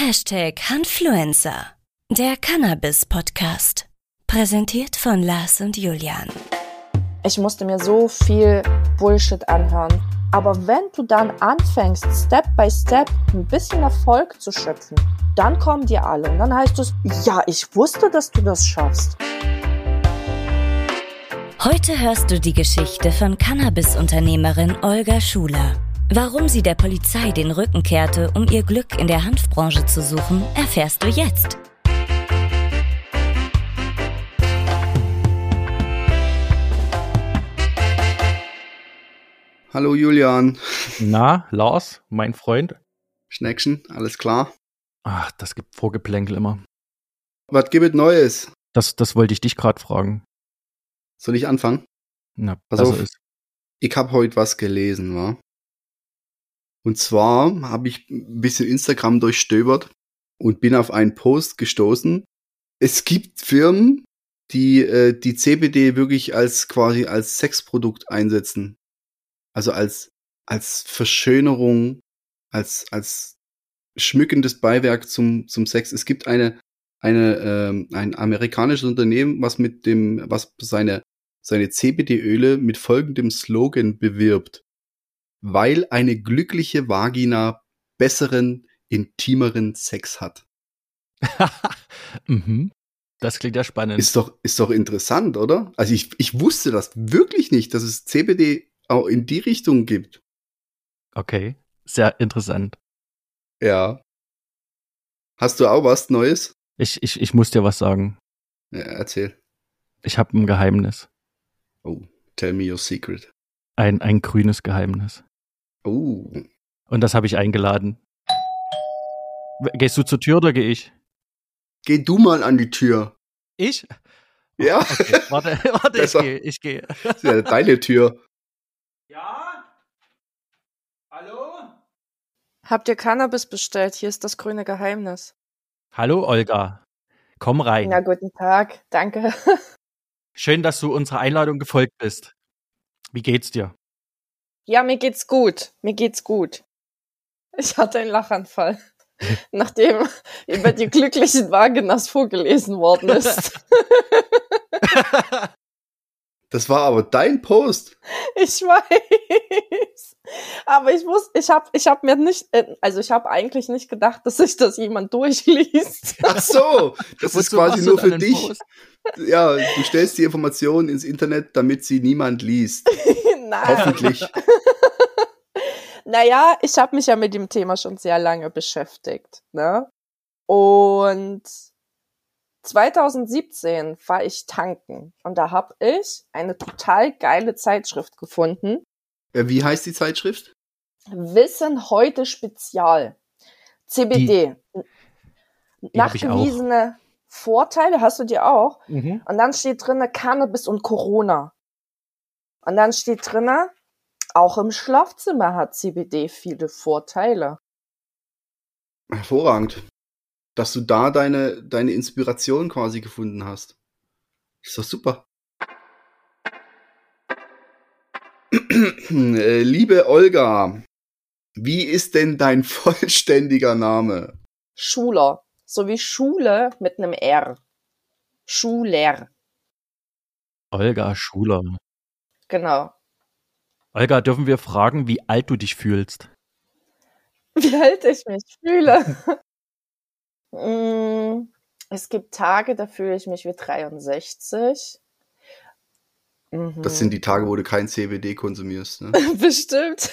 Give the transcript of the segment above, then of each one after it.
Hashtag Hanfluencer, der Cannabis-Podcast. Präsentiert von Lars und Julian. Ich musste mir so viel Bullshit anhören. Aber wenn du dann anfängst, Step by Step ein bisschen Erfolg zu schöpfen, dann kommen dir alle. Und dann heißt es, ja, ich wusste, dass du das schaffst. Heute hörst du die Geschichte von Cannabis-Unternehmerin Olga Schuler. Warum sie der Polizei den Rücken kehrte, um ihr Glück in der Hanfbranche zu suchen, erfährst du jetzt. Hallo Julian. Na, Lars, mein Freund. Schneckchen, alles klar? Ach, das gibt Vorgeplänkel immer. Was gibt es Neues? Das, das wollte ich dich gerade fragen. Soll ich anfangen? Na, Pass auf. Ist. Ich habe heute was gelesen, wa? Und zwar habe ich ein bisschen Instagram durchstöbert und bin auf einen Post gestoßen. Es gibt Firmen, die äh, die CBD wirklich als quasi als Sexprodukt einsetzen. Also als als Verschönerung, als als schmückendes Beiwerk zum zum Sex. Es gibt eine eine ähm, ein amerikanisches Unternehmen, was mit dem was seine seine CBD-Öle mit folgendem Slogan bewirbt weil eine glückliche Vagina besseren, intimeren Sex hat. mhm. Das klingt ja spannend. Ist doch, ist doch interessant, oder? Also ich, ich wusste das wirklich nicht, dass es CBD auch in die Richtung gibt. Okay, sehr interessant. Ja. Hast du auch was Neues? Ich, ich, ich muss dir was sagen. Ja, erzähl. Ich habe ein Geheimnis. Oh, tell me your secret. Ein, ein grünes Geheimnis. Oh. Und das habe ich eingeladen. Gehst du zur Tür oder gehe ich? Geh du mal an die Tür. Ich? Ja. Okay, warte, warte, ich gehe, ich gehe. Das ist ja deine Tür. Ja? Hallo? Habt ihr Cannabis bestellt? Hier ist das grüne Geheimnis. Hallo, Olga. Komm rein. Na, guten Tag. Danke. Schön, dass du unserer Einladung gefolgt bist. Wie geht's dir? Ja, mir geht's gut. Mir geht's gut. Ich hatte einen Lachanfall, nachdem über die glücklichen Vaginas vorgelesen worden ist. Das war aber dein Post. Ich weiß. Aber ich muss, ich habe, ich habe mir nicht, äh, also ich habe eigentlich nicht gedacht, dass sich das jemand durchliest. Ach so, das ist quasi nur für dich. Post? Ja, du stellst die Informationen ins Internet, damit sie niemand liest. Nein. Hoffentlich. naja, ich habe mich ja mit dem Thema schon sehr lange beschäftigt. Ne? Und 2017 war ich tanken und da habe ich eine total geile Zeitschrift gefunden. Äh, wie heißt die Zeitschrift? Wissen heute Spezial. CBD. Die, Nachgewiesene Vorteile hast du dir auch. Mhm. Und dann steht drinne Cannabis und Corona. Und dann steht drinne, auch im Schlafzimmer hat CBD viele Vorteile. Hervorragend. Dass du da deine, deine Inspiration quasi gefunden hast. Ist doch super. Äh, liebe Olga, wie ist denn dein vollständiger Name? Schuler. So wie Schule mit einem R. Schuler. Olga Schuler. Genau. Olga, dürfen wir fragen, wie alt du dich fühlst? Wie alt ich mich fühle? Mm, es gibt Tage, da fühle ich mich wie 63. Mhm. Das sind die Tage, wo du kein CBD konsumierst. Ne? Bestimmt.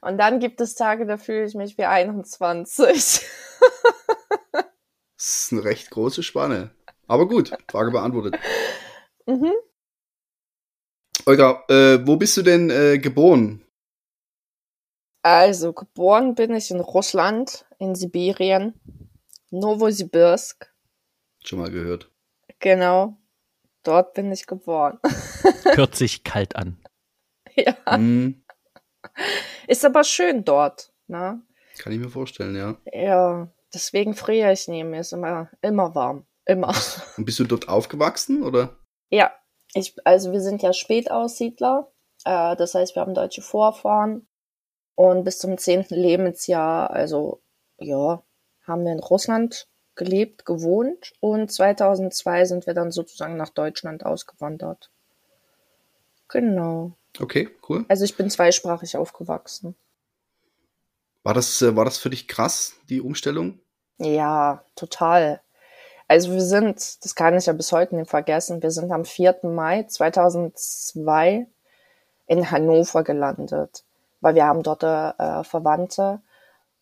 Und dann gibt es Tage, da fühle ich mich wie 21. das ist eine recht große Spanne. Aber gut, Frage beantwortet. Mhm. Olga, äh, wo bist du denn äh, geboren? Also, geboren bin ich in Russland, in Sibirien, Novosibirsk. Schon mal gehört. Genau, dort bin ich geboren. Hört sich kalt an. Ja. Mm. Ist aber schön dort, ne? Kann ich mir vorstellen, ja. Ja, deswegen friere ich nie. Mir ist immer, immer warm. Immer. Und bist du dort aufgewachsen, oder? Ja, ich, also wir sind ja Spätaussiedler, äh, das heißt, wir haben deutsche Vorfahren und bis zum zehnten Lebensjahr, also ja, haben wir in Russland gelebt, gewohnt und 2002 sind wir dann sozusagen nach Deutschland ausgewandert. Genau. Okay, cool. Also ich bin zweisprachig aufgewachsen. War das, äh, war das für dich krass, die Umstellung? Ja, total. Also wir sind, das kann ich ja bis heute nicht vergessen, wir sind am 4. Mai 2002 in Hannover gelandet, weil wir haben dort äh, Verwandte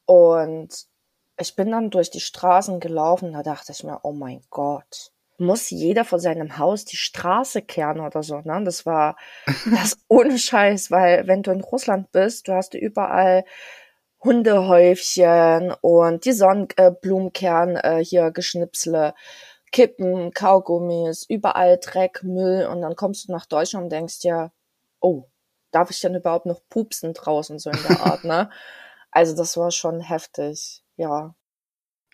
und ich bin dann durch die Straßen gelaufen, da dachte ich mir, oh mein Gott, muss jeder vor seinem Haus die Straße kehren oder so, ne? Das war das ohne Scheiß, weil wenn du in Russland bist, du hast überall Hundehäufchen und die Sonnenblumenkern äh, hier Geschnipsle, Kippen, Kaugummis, überall Dreck, Müll und dann kommst du nach Deutschland und denkst dir, oh, darf ich denn überhaupt noch pupsen draußen so in der Art, ne? Also das war schon heftig, ja.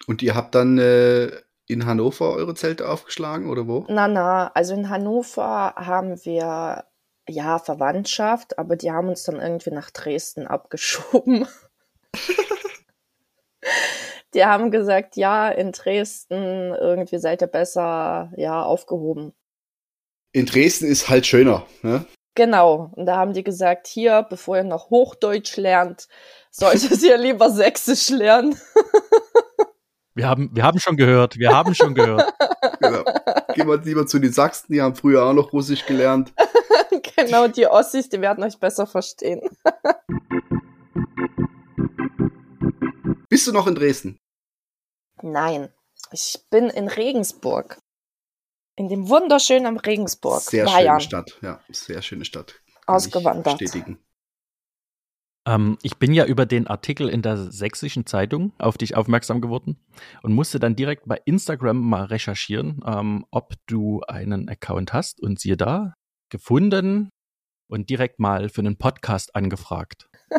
Und ihr habt dann äh, in Hannover eure Zelte aufgeschlagen oder wo? Na, na, also in Hannover haben wir ja Verwandtschaft, aber die haben uns dann irgendwie nach Dresden abgeschoben. die haben gesagt, ja, in Dresden irgendwie seid ihr besser, ja, aufgehoben. In Dresden ist halt schöner, ne? Genau. Und da haben die gesagt, hier, bevor ihr noch Hochdeutsch lernt, solltet ihr lieber Sächsisch lernen. Wir haben, wir haben schon gehört, wir haben schon gehört. genau. Gehen wir lieber zu den Sachsen, die haben früher auch noch Russisch gelernt. genau, die Ossis, die werden euch besser verstehen. Bist du noch in Dresden? Nein, ich bin in Regensburg. In dem wunderschönen Regensburg. Sehr Bayern. schöne Stadt, ja, sehr schöne Stadt. Kann Ausgewandert. bestätigen. Ähm, ich bin ja über den Artikel in der sächsischen Zeitung auf dich aufmerksam geworden und musste dann direkt bei Instagram mal recherchieren, ähm, ob du einen Account hast und siehe da, gefunden und direkt mal für einen Podcast angefragt.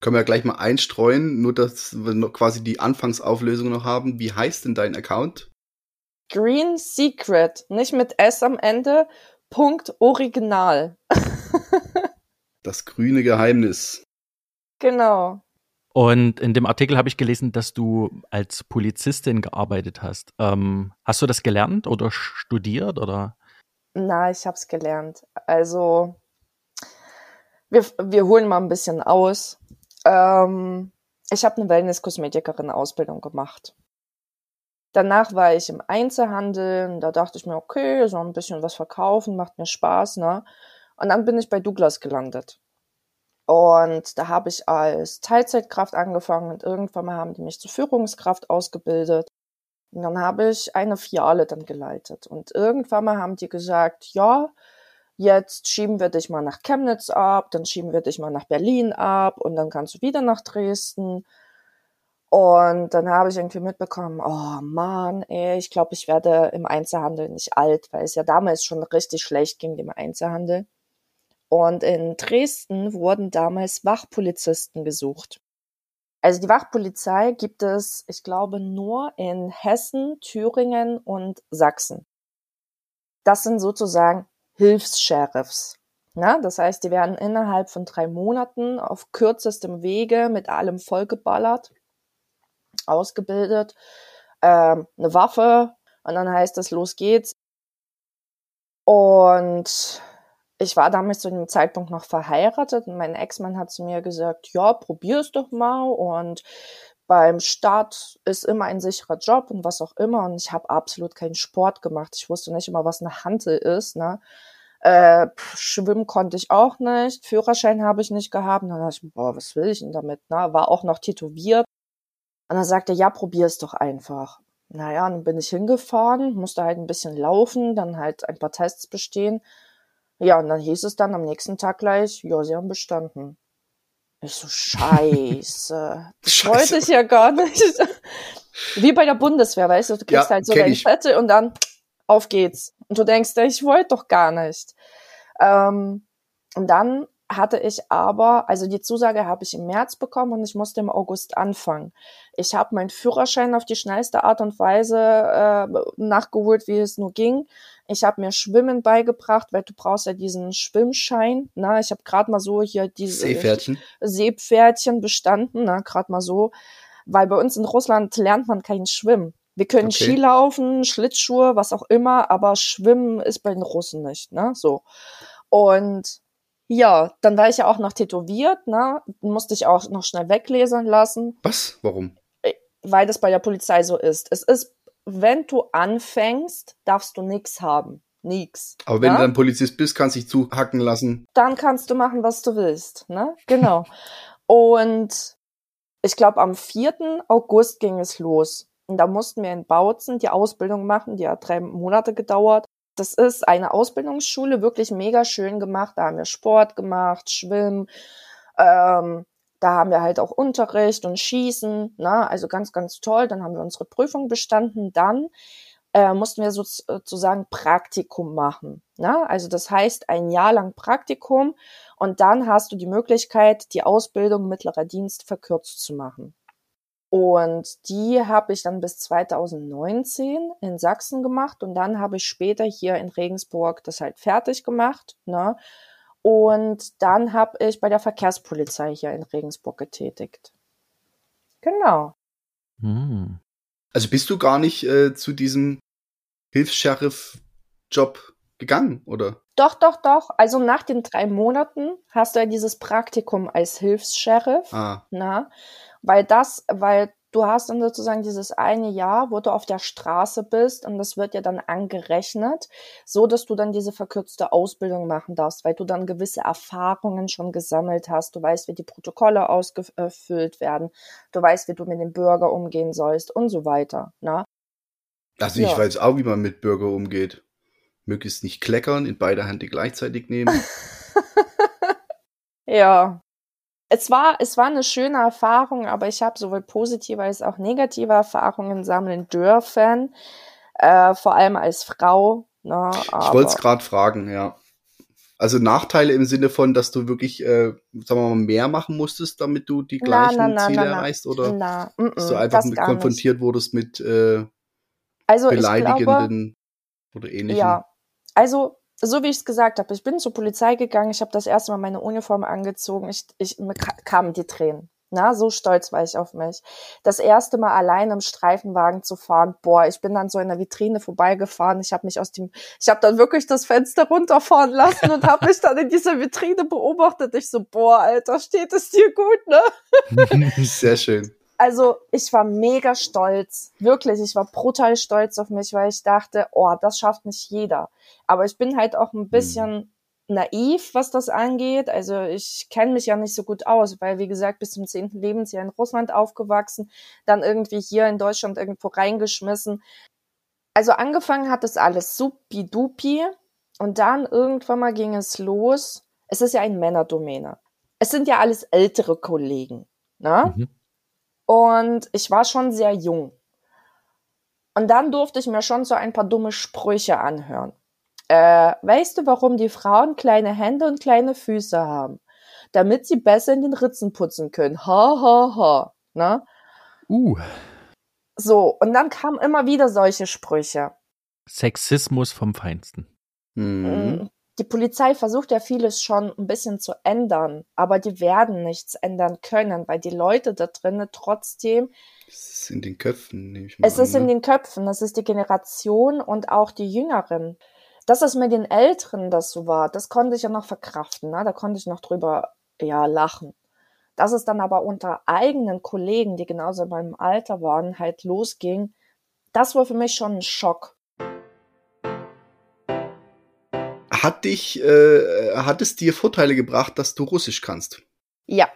Können wir ja gleich mal einstreuen, nur dass wir noch quasi die Anfangsauflösung noch haben. Wie heißt denn dein Account? Green Secret, nicht mit S am Ende, Punkt Original. Das grüne Geheimnis. Genau. Und in dem Artikel habe ich gelesen, dass du als Polizistin gearbeitet hast. Ähm, hast du das gelernt oder studiert oder? Na, ich habe es gelernt. Also wir, wir holen mal ein bisschen aus. Ähm, ich habe eine Wellness-Kosmetikerin-Ausbildung gemacht. Danach war ich im Einzelhandel und da dachte ich mir, okay, so ein bisschen was verkaufen, macht mir Spaß, ne? Und dann bin ich bei Douglas gelandet. Und da habe ich als Teilzeitkraft angefangen und irgendwann mal haben die mich zur Führungskraft ausgebildet. Und dann habe ich eine Fiale dann geleitet. Und irgendwann mal haben die gesagt, ja, jetzt schieben wir dich mal nach Chemnitz ab, dann schieben wir dich mal nach Berlin ab und dann kannst du wieder nach Dresden. Und dann habe ich irgendwie mitbekommen, oh Mann, ey, ich glaube, ich werde im Einzelhandel nicht alt, weil es ja damals schon richtig schlecht ging im Einzelhandel. Und in Dresden wurden damals Wachpolizisten gesucht. Also die Wachpolizei gibt es, ich glaube, nur in Hessen, Thüringen und Sachsen. Das sind sozusagen Hilfs-Sheriffs. Na, das heißt, die werden innerhalb von drei Monaten auf kürzestem Wege mit allem vollgeballert, ausgebildet, ähm, eine Waffe und dann heißt es, los geht's. Und ich war damals zu dem Zeitpunkt noch verheiratet und mein Ex-Mann hat zu mir gesagt, ja, probier es doch mal und beim Start ist immer ein sicherer Job und was auch immer und ich habe absolut keinen Sport gemacht. Ich wusste nicht immer, was eine Hantel ist, ne? Äh, schwimmen konnte ich auch nicht, Führerschein habe ich nicht gehabt. Dann dachte ich, boah, was will ich denn damit? Ne? War auch noch tätowiert. Und dann sagte er, ja, probier es doch einfach. Naja, dann bin ich hingefahren, musste halt ein bisschen laufen, dann halt ein paar Tests bestehen. Ja, und dann hieß es dann am nächsten Tag gleich, ja, sie haben bestanden. Ich so, scheiße. Das wollte ich ja gar nicht. Wie bei der Bundeswehr, weißt du, du kriegst ja, halt so deine Fette und dann auf geht's. Und du denkst, ich wollte doch gar nicht. Ähm, und dann hatte ich aber, also die Zusage habe ich im März bekommen und ich musste im August anfangen. Ich habe meinen Führerschein auf die schnellste Art und Weise äh, nachgeholt, wie es nur ging. Ich habe mir Schwimmen beigebracht, weil du brauchst ja diesen Schwimmschein. Na, ich habe gerade mal so hier diese Seepferdchen. Seepferdchen bestanden, na, gerade mal so. weil bei uns in Russland lernt man kein Schwimmen. Wir können okay. Skilaufen, Schlittschuhe, was auch immer, aber Schwimmen ist bei den Russen nicht, ne? So. Und ja, dann war ich ja auch noch tätowiert, ne? Musste ich auch noch schnell weglesen lassen. Was? Warum? Äh, weil das bei der Polizei so ist. Es ist, wenn du anfängst, darfst du nichts haben. Nix. Aber wenn ja? du dann Polizist bist, kannst du dich zuhacken lassen. Dann kannst du machen, was du willst, ne? Genau. Und ich glaube, am 4. August ging es los. Und da mussten wir in Bautzen die Ausbildung machen, die hat drei Monate gedauert. Das ist eine Ausbildungsschule, wirklich mega schön gemacht. Da haben wir Sport gemacht, Schwimmen, ähm, da haben wir halt auch Unterricht und Schießen, ne? also ganz, ganz toll. Dann haben wir unsere Prüfung bestanden. Dann äh, mussten wir sozusagen Praktikum machen. Ne? Also das heißt ein Jahr lang Praktikum und dann hast du die Möglichkeit, die Ausbildung mittlerer Dienst verkürzt zu machen. Und die habe ich dann bis 2019 in Sachsen gemacht und dann habe ich später hier in Regensburg das halt fertig gemacht. Ne? Und dann habe ich bei der Verkehrspolizei hier in Regensburg getätigt. Genau. Hm. Also bist du gar nicht äh, zu diesem Hilfs-Sheriff-Job gegangen, oder? Doch, doch, doch. Also nach den drei Monaten hast du ja dieses Praktikum als Hilfs-Sheriff. Ah. Na? weil das, weil du hast dann sozusagen dieses eine Jahr, wo du auf der Straße bist und das wird ja dann angerechnet, so dass du dann diese verkürzte Ausbildung machen darfst, weil du dann gewisse Erfahrungen schon gesammelt hast. Du weißt, wie die Protokolle ausgefüllt werden. Du weißt, wie du mit dem Bürger umgehen sollst und so weiter. Ne? Also ich ja. weiß auch, wie man mit Bürger umgeht. Möglichst nicht kleckern, in beide Hände gleichzeitig nehmen. ja, es war, es war eine schöne Erfahrung, aber ich habe sowohl positive als auch negative Erfahrungen sammeln dürfen, äh, vor allem als Frau. Ne, ich wollte es gerade fragen, ja. Also Nachteile im Sinne von, dass du wirklich, äh, sagen wir mal, mehr machen musstest, damit du die gleichen na, na, Ziele na, erreichst, oder na, mm, mm, dass du einfach mit konfrontiert nicht. wurdest mit äh, also beleidigenden glaube, oder ähnlichem? Ja, also so wie ich es gesagt habe, ich bin zur Polizei gegangen, ich habe das erste Mal meine Uniform angezogen, ich, ich mir kamen die Tränen. Na, so stolz war ich auf mich. Das erste Mal allein im Streifenwagen zu fahren, boah, ich bin dann so in der Vitrine vorbeigefahren. Ich habe mich aus dem, ich habe dann wirklich das Fenster runterfahren lassen und habe mich dann in dieser Vitrine beobachtet. Ich so, boah, Alter, steht es dir gut, ne? Sehr schön also ich war mega stolz, wirklich, ich war brutal stolz auf mich, weil ich dachte, oh, das schafft nicht jeder. Aber ich bin halt auch ein bisschen mhm. naiv, was das angeht. Also ich kenne mich ja nicht so gut aus, weil wie gesagt, bis zum zehnten Lebensjahr in Russland aufgewachsen, dann irgendwie hier in Deutschland irgendwo reingeschmissen. Also angefangen hat es alles supi-dupi und dann irgendwann mal ging es los. Es ist ja ein Männerdomäne. Es sind ja alles ältere Kollegen. Ne? Mhm. Und ich war schon sehr jung. Und dann durfte ich mir schon so ein paar dumme Sprüche anhören. Äh, weißt du, warum die Frauen kleine Hände und kleine Füße haben? Damit sie besser in den Ritzen putzen können. Ha, ha, ha. Ne? Uh. So, und dann kamen immer wieder solche Sprüche. Sexismus vom Feinsten. Mhm die Polizei versucht ja vieles schon ein bisschen zu ändern, aber die werden nichts ändern können, weil die Leute da drinnen trotzdem. Es ist in den Köpfen, nehme ich mal Es an, ist ne? in den Köpfen, das ist die Generation und auch die Jüngeren. Dass es mit den Älteren das so war, das konnte ich ja noch verkraften, ne? da konnte ich noch drüber ja lachen. Dass es dann aber unter eigenen Kollegen, die genauso in meinem Alter waren, halt losging, das war für mich schon ein Schock. Hat dich, äh, hat es dir Vorteile gebracht, dass du Russisch kannst? Ja,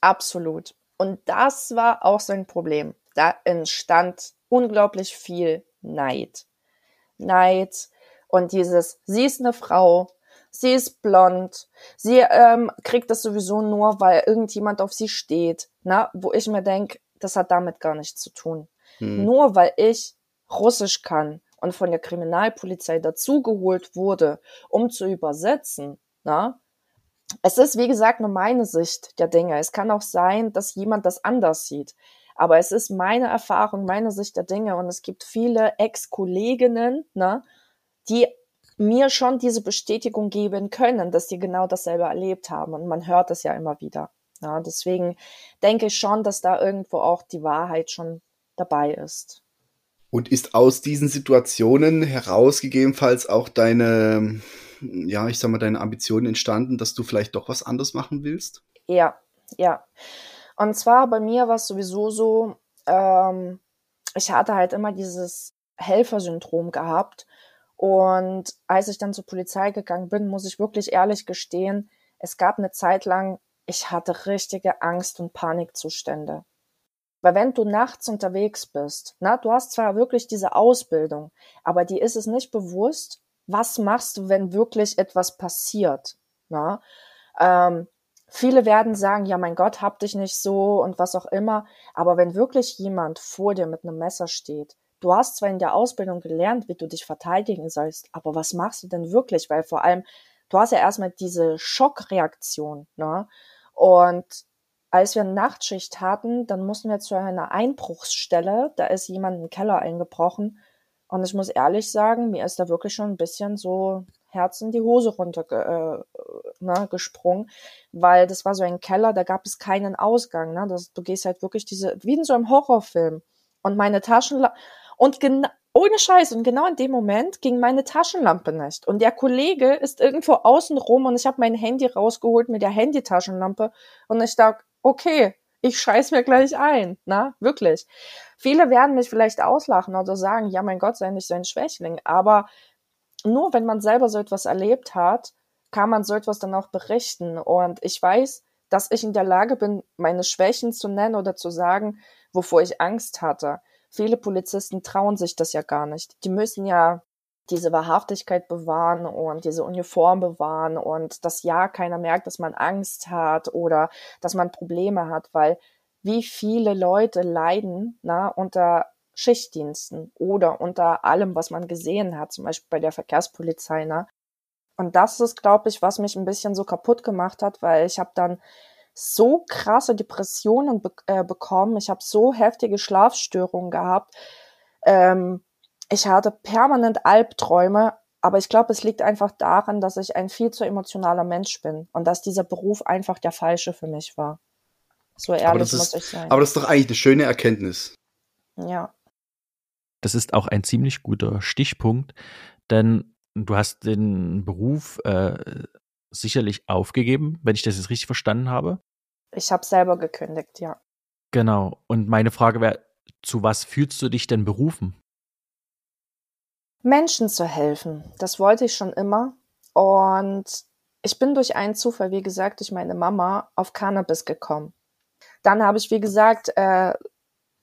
absolut. Und das war auch so ein Problem. Da entstand unglaublich viel Neid. Neid und dieses, sie ist eine Frau, sie ist blond, sie ähm, kriegt das sowieso nur, weil irgendjemand auf sie steht. Na, wo ich mir denke, das hat damit gar nichts zu tun. Hm. Nur weil ich Russisch kann und von der Kriminalpolizei dazugeholt wurde, um zu übersetzen, na, es ist, wie gesagt, nur meine Sicht der Dinge. Es kann auch sein, dass jemand das anders sieht. Aber es ist meine Erfahrung, meine Sicht der Dinge. Und es gibt viele Ex-Kolleginnen, ne, die mir schon diese Bestätigung geben können, dass sie genau dasselbe erlebt haben. Und man hört es ja immer wieder. Ja, deswegen denke ich schon, dass da irgendwo auch die Wahrheit schon dabei ist. Und ist aus diesen Situationen heraus gegebenenfalls auch deine, ja, ich sag mal, deine Ambitionen entstanden, dass du vielleicht doch was anderes machen willst? Ja, ja. Und zwar bei mir war es sowieso so, ähm, ich hatte halt immer dieses Helfersyndrom gehabt. Und als ich dann zur Polizei gegangen bin, muss ich wirklich ehrlich gestehen, es gab eine Zeit lang, ich hatte richtige Angst und Panikzustände. Weil wenn du nachts unterwegs bist, na, du hast zwar wirklich diese Ausbildung, aber die ist es nicht bewusst, was machst du, wenn wirklich etwas passiert. Na? Ähm, viele werden sagen, ja mein Gott, hab dich nicht so und was auch immer, aber wenn wirklich jemand vor dir mit einem Messer steht, du hast zwar in der Ausbildung gelernt, wie du dich verteidigen sollst, aber was machst du denn wirklich? Weil vor allem, du hast ja erstmal diese Schockreaktion, ne? Und als wir Nachtschicht hatten, dann mussten wir zu einer Einbruchsstelle, da ist jemand den Keller eingebrochen. Und ich muss ehrlich sagen, mir ist da wirklich schon ein bisschen so Herz in die Hose runter äh, ne, gesprungen, weil das war so ein Keller, da gab es keinen Ausgang. Ne? Das, du gehst halt wirklich diese, wie in so einem Horrorfilm. Und meine Taschenlampe, und genau, ohne Scheiß, und genau in dem Moment ging meine Taschenlampe nicht. Und der Kollege ist irgendwo außen rum und ich habe mein Handy rausgeholt mit der Handytaschenlampe und ich dachte, okay, ich scheiß mir gleich ein, na, wirklich. Viele werden mich vielleicht auslachen oder sagen, ja, mein Gott, sei nicht so ein Schwächling, aber nur wenn man selber so etwas erlebt hat, kann man so etwas dann auch berichten. Und ich weiß, dass ich in der Lage bin, meine Schwächen zu nennen oder zu sagen, wovor ich Angst hatte. Viele Polizisten trauen sich das ja gar nicht. Die müssen ja diese Wahrhaftigkeit bewahren und diese Uniform bewahren und dass ja keiner merkt, dass man Angst hat oder dass man Probleme hat, weil wie viele Leute leiden na, unter Schichtdiensten oder unter allem, was man gesehen hat, zum Beispiel bei der Verkehrspolizei. Na. Und das ist, glaube ich, was mich ein bisschen so kaputt gemacht hat, weil ich habe dann so krasse Depressionen be äh, bekommen, ich habe so heftige Schlafstörungen gehabt. Ähm, ich hatte permanent Albträume, aber ich glaube, es liegt einfach daran, dass ich ein viel zu emotionaler Mensch bin und dass dieser Beruf einfach der falsche für mich war. So ehrlich ist, muss ich sein. Aber das ist doch eigentlich eine schöne Erkenntnis. Ja. Das ist auch ein ziemlich guter Stichpunkt, denn du hast den Beruf äh, sicherlich aufgegeben, wenn ich das jetzt richtig verstanden habe. Ich habe selber gekündigt, ja. Genau. Und meine Frage wäre, zu was fühlst du dich denn berufen? Menschen zu helfen. Das wollte ich schon immer. Und ich bin durch einen Zufall, wie gesagt, durch meine Mama auf Cannabis gekommen. Dann habe ich, wie gesagt, äh,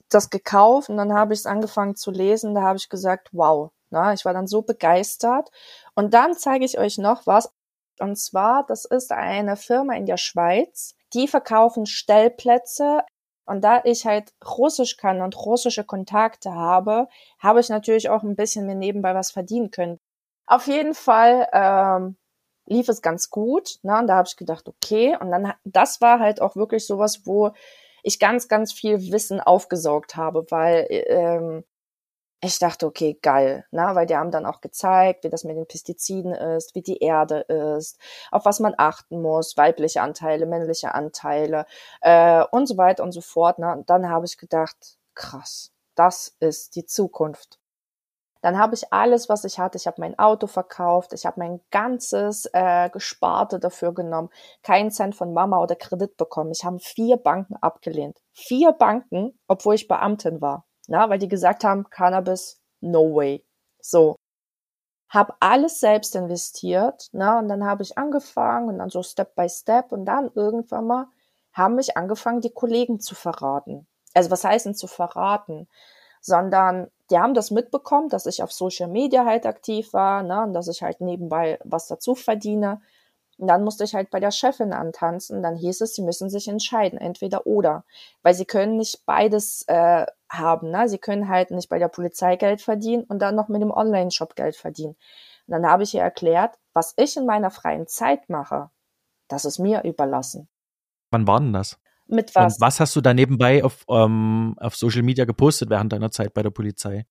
das gekauft und dann habe ich es angefangen zu lesen. Da habe ich gesagt, wow. Na, ich war dann so begeistert. Und dann zeige ich euch noch was. Und zwar, das ist eine Firma in der Schweiz. Die verkaufen Stellplätze und da ich halt Russisch kann und russische Kontakte habe, habe ich natürlich auch ein bisschen mir nebenbei was verdienen können. Auf jeden Fall ähm, lief es ganz gut. Ne? Und da habe ich gedacht, okay. Und dann, das war halt auch wirklich sowas, wo ich ganz, ganz viel Wissen aufgesaugt habe, weil ähm, ich dachte, okay, geil, na, weil die haben dann auch gezeigt, wie das mit den Pestiziden ist, wie die Erde ist, auf was man achten muss, weibliche Anteile, männliche Anteile äh, und so weiter und so fort. Na. Und dann habe ich gedacht, krass, das ist die Zukunft. Dann habe ich alles, was ich hatte. Ich habe mein Auto verkauft, ich habe mein ganzes äh, Gesparte dafür genommen, keinen Cent von Mama oder Kredit bekommen. Ich habe vier Banken abgelehnt. Vier Banken, obwohl ich Beamtin war na, weil die gesagt haben, Cannabis, no way. So. Hab alles selbst investiert, na, und dann habe ich angefangen und dann so Step by Step und dann irgendwann mal haben mich angefangen, die Kollegen zu verraten. Also was heißt denn zu verraten? Sondern die haben das mitbekommen, dass ich auf Social Media halt aktiv war, ne, und dass ich halt nebenbei was dazu verdiene. Und dann musste ich halt bei der Chefin antanzen. Dann hieß es, sie müssen sich entscheiden, entweder oder. Weil sie können nicht beides äh, haben. Ne? Sie können halt nicht bei der Polizei Geld verdienen und dann noch mit dem Online-Shop Geld verdienen. Und dann habe ich ihr erklärt, was ich in meiner freien Zeit mache, das ist mir überlassen. Wann war denn das? Mit was? Und was hast du da nebenbei auf, ähm, auf Social Media gepostet während deiner Zeit bei der Polizei?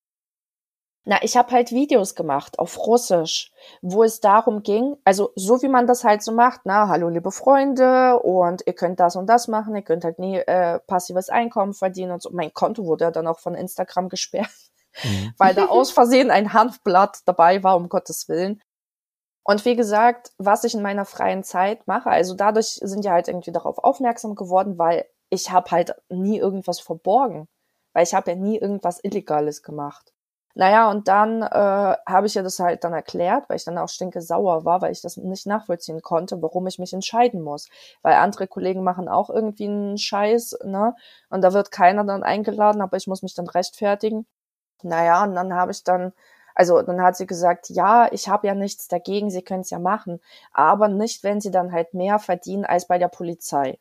Na, ich habe halt Videos gemacht auf Russisch, wo es darum ging, also so wie man das halt so macht, na, hallo liebe Freunde und ihr könnt das und das machen, ihr könnt halt nie äh, passives Einkommen verdienen und so. Mein Konto wurde ja dann auch von Instagram gesperrt, mhm. weil da aus Versehen ein Hanfblatt dabei war, um Gottes Willen. Und wie gesagt, was ich in meiner freien Zeit mache, also dadurch sind ja halt irgendwie darauf aufmerksam geworden, weil ich habe halt nie irgendwas verborgen, weil ich habe ja nie irgendwas Illegales gemacht. Naja, und dann äh, habe ich ja das halt dann erklärt, weil ich dann auch stinke sauer war, weil ich das nicht nachvollziehen konnte, warum ich mich entscheiden muss. Weil andere Kollegen machen auch irgendwie einen Scheiß, ne? Und da wird keiner dann eingeladen, aber ich muss mich dann rechtfertigen. Naja, und dann habe ich dann also dann hat sie gesagt, ja, ich habe ja nichts dagegen, Sie können es ja machen, aber nicht, wenn Sie dann halt mehr verdienen als bei der Polizei.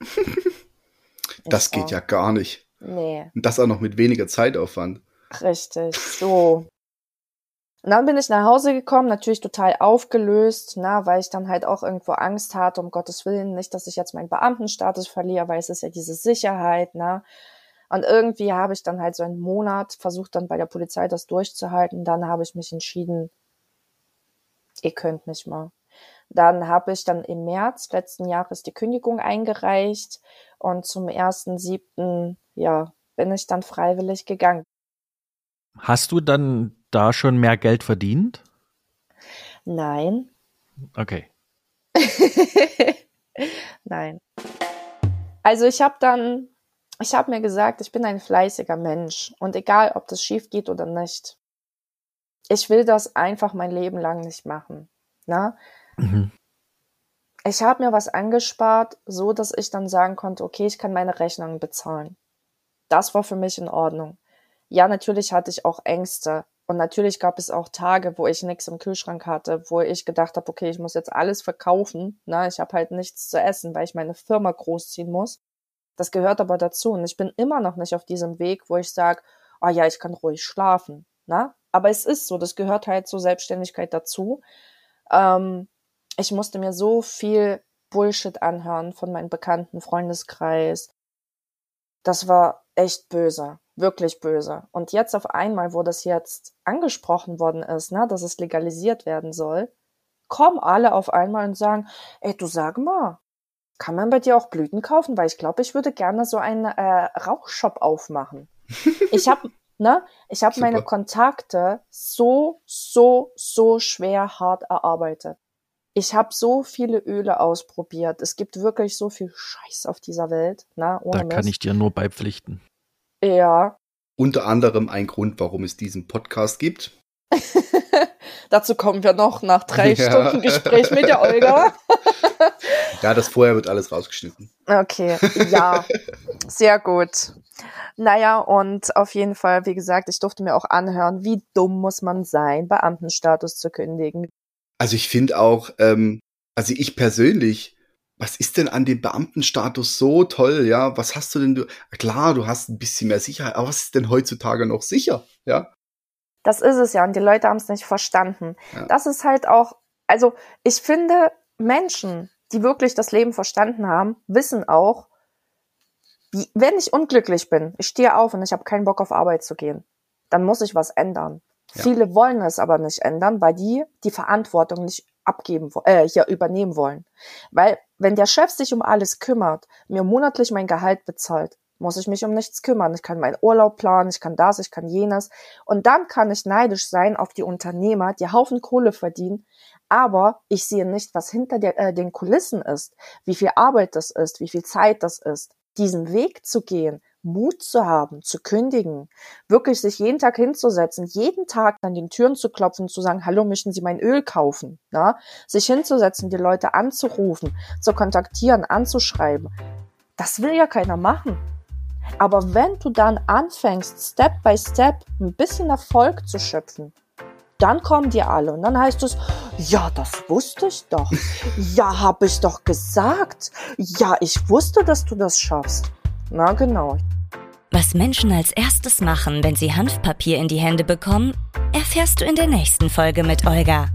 das geht ja gar nicht. Nee. Und das auch noch mit weniger Zeitaufwand. Richtig, so. Und dann bin ich nach Hause gekommen, natürlich total aufgelöst, na, weil ich dann halt auch irgendwo Angst hatte, um Gottes Willen, nicht, dass ich jetzt meinen Beamtenstatus verliere, weil es ist ja diese Sicherheit, na. Und irgendwie habe ich dann halt so einen Monat versucht, dann bei der Polizei das durchzuhalten. Dann habe ich mich entschieden, ihr könnt nicht mal. Dann habe ich dann im März letzten Jahres die Kündigung eingereicht und zum ersten siebten, ja, bin ich dann freiwillig gegangen. Hast du dann da schon mehr Geld verdient? Nein. Okay. Nein. Also ich habe dann ich habe mir gesagt, ich bin ein fleißiger Mensch und egal, ob das schief geht oder nicht, ich will das einfach mein Leben lang nicht machen. Na? Mhm. Ich habe mir was angespart, so dass ich dann sagen konnte, okay, ich kann meine Rechnungen bezahlen. Das war für mich in Ordnung. Ja, natürlich hatte ich auch Ängste und natürlich gab es auch Tage, wo ich nichts im Kühlschrank hatte, wo ich gedacht habe, okay, ich muss jetzt alles verkaufen. Na, ich habe halt nichts zu essen, weil ich meine Firma großziehen muss. Das gehört aber dazu. Und ich bin immer noch nicht auf diesem Weg, wo ich sage, ah oh ja, ich kann ruhig schlafen. Na? Aber es ist so, das gehört halt zur Selbstständigkeit dazu. Ähm, ich musste mir so viel Bullshit anhören von meinem bekannten Freundeskreis. Das war echt böse, wirklich böse. Und jetzt auf einmal, wo das jetzt angesprochen worden ist, ne, dass es legalisiert werden soll, kommen alle auf einmal und sagen, ey, du sag mal, kann man bei dir auch Blüten kaufen? Weil ich glaube, ich würde gerne so einen äh, Rauchshop aufmachen. ich habe ne, ich habe meine Kontakte so, so, so schwer hart erarbeitet. Ich habe so viele Öle ausprobiert. Es gibt wirklich so viel Scheiß auf dieser Welt. Ne, da kann ich dir nur beipflichten. Ja. Unter anderem ein Grund, warum es diesen Podcast gibt. Dazu kommen wir noch nach drei ja. Stunden Gespräch mit der Olga. ja, das vorher wird alles rausgeschnitten. Okay, ja, sehr gut. Naja, und auf jeden Fall, wie gesagt, ich durfte mir auch anhören, wie dumm muss man sein, Beamtenstatus zu kündigen. Also ich finde auch, ähm, also ich persönlich, was ist denn an dem Beamtenstatus so toll, ja? Was hast du denn du? Klar, du hast ein bisschen mehr Sicherheit, aber was ist denn heutzutage noch sicher, ja? Das ist es ja und die Leute haben es nicht verstanden. Ja. Das ist halt auch, also ich finde, Menschen, die wirklich das Leben verstanden haben, wissen auch, wie, wenn ich unglücklich bin, ich stehe auf und ich habe keinen Bock auf Arbeit zu gehen, dann muss ich was ändern. Ja. Viele wollen es aber nicht ändern, weil die die Verantwortung nicht abgeben, äh, hier übernehmen wollen. Weil wenn der Chef sich um alles kümmert, mir monatlich mein Gehalt bezahlt, muss ich mich um nichts kümmern. Ich kann meinen Urlaub planen, ich kann das, ich kann jenes. Und dann kann ich neidisch sein auf die Unternehmer, die Haufen Kohle verdienen, aber ich sehe nicht, was hinter der, äh, den Kulissen ist, wie viel Arbeit das ist, wie viel Zeit das ist. Diesen Weg zu gehen, Mut zu haben, zu kündigen, wirklich sich jeden Tag hinzusetzen, jeden Tag an den Türen zu klopfen, zu sagen, hallo, möchten Sie mein Öl kaufen? Na? Sich hinzusetzen, die Leute anzurufen, zu kontaktieren, anzuschreiben. Das will ja keiner machen. Aber wenn du dann anfängst, Step by Step ein bisschen Erfolg zu schöpfen, dann kommen die alle und dann heißt es, ja, das wusste ich doch. Ja, habe ich doch gesagt. Ja, ich wusste, dass du das schaffst. Na genau. Was Menschen als erstes machen, wenn sie Hanfpapier in die Hände bekommen, erfährst du in der nächsten Folge mit Olga.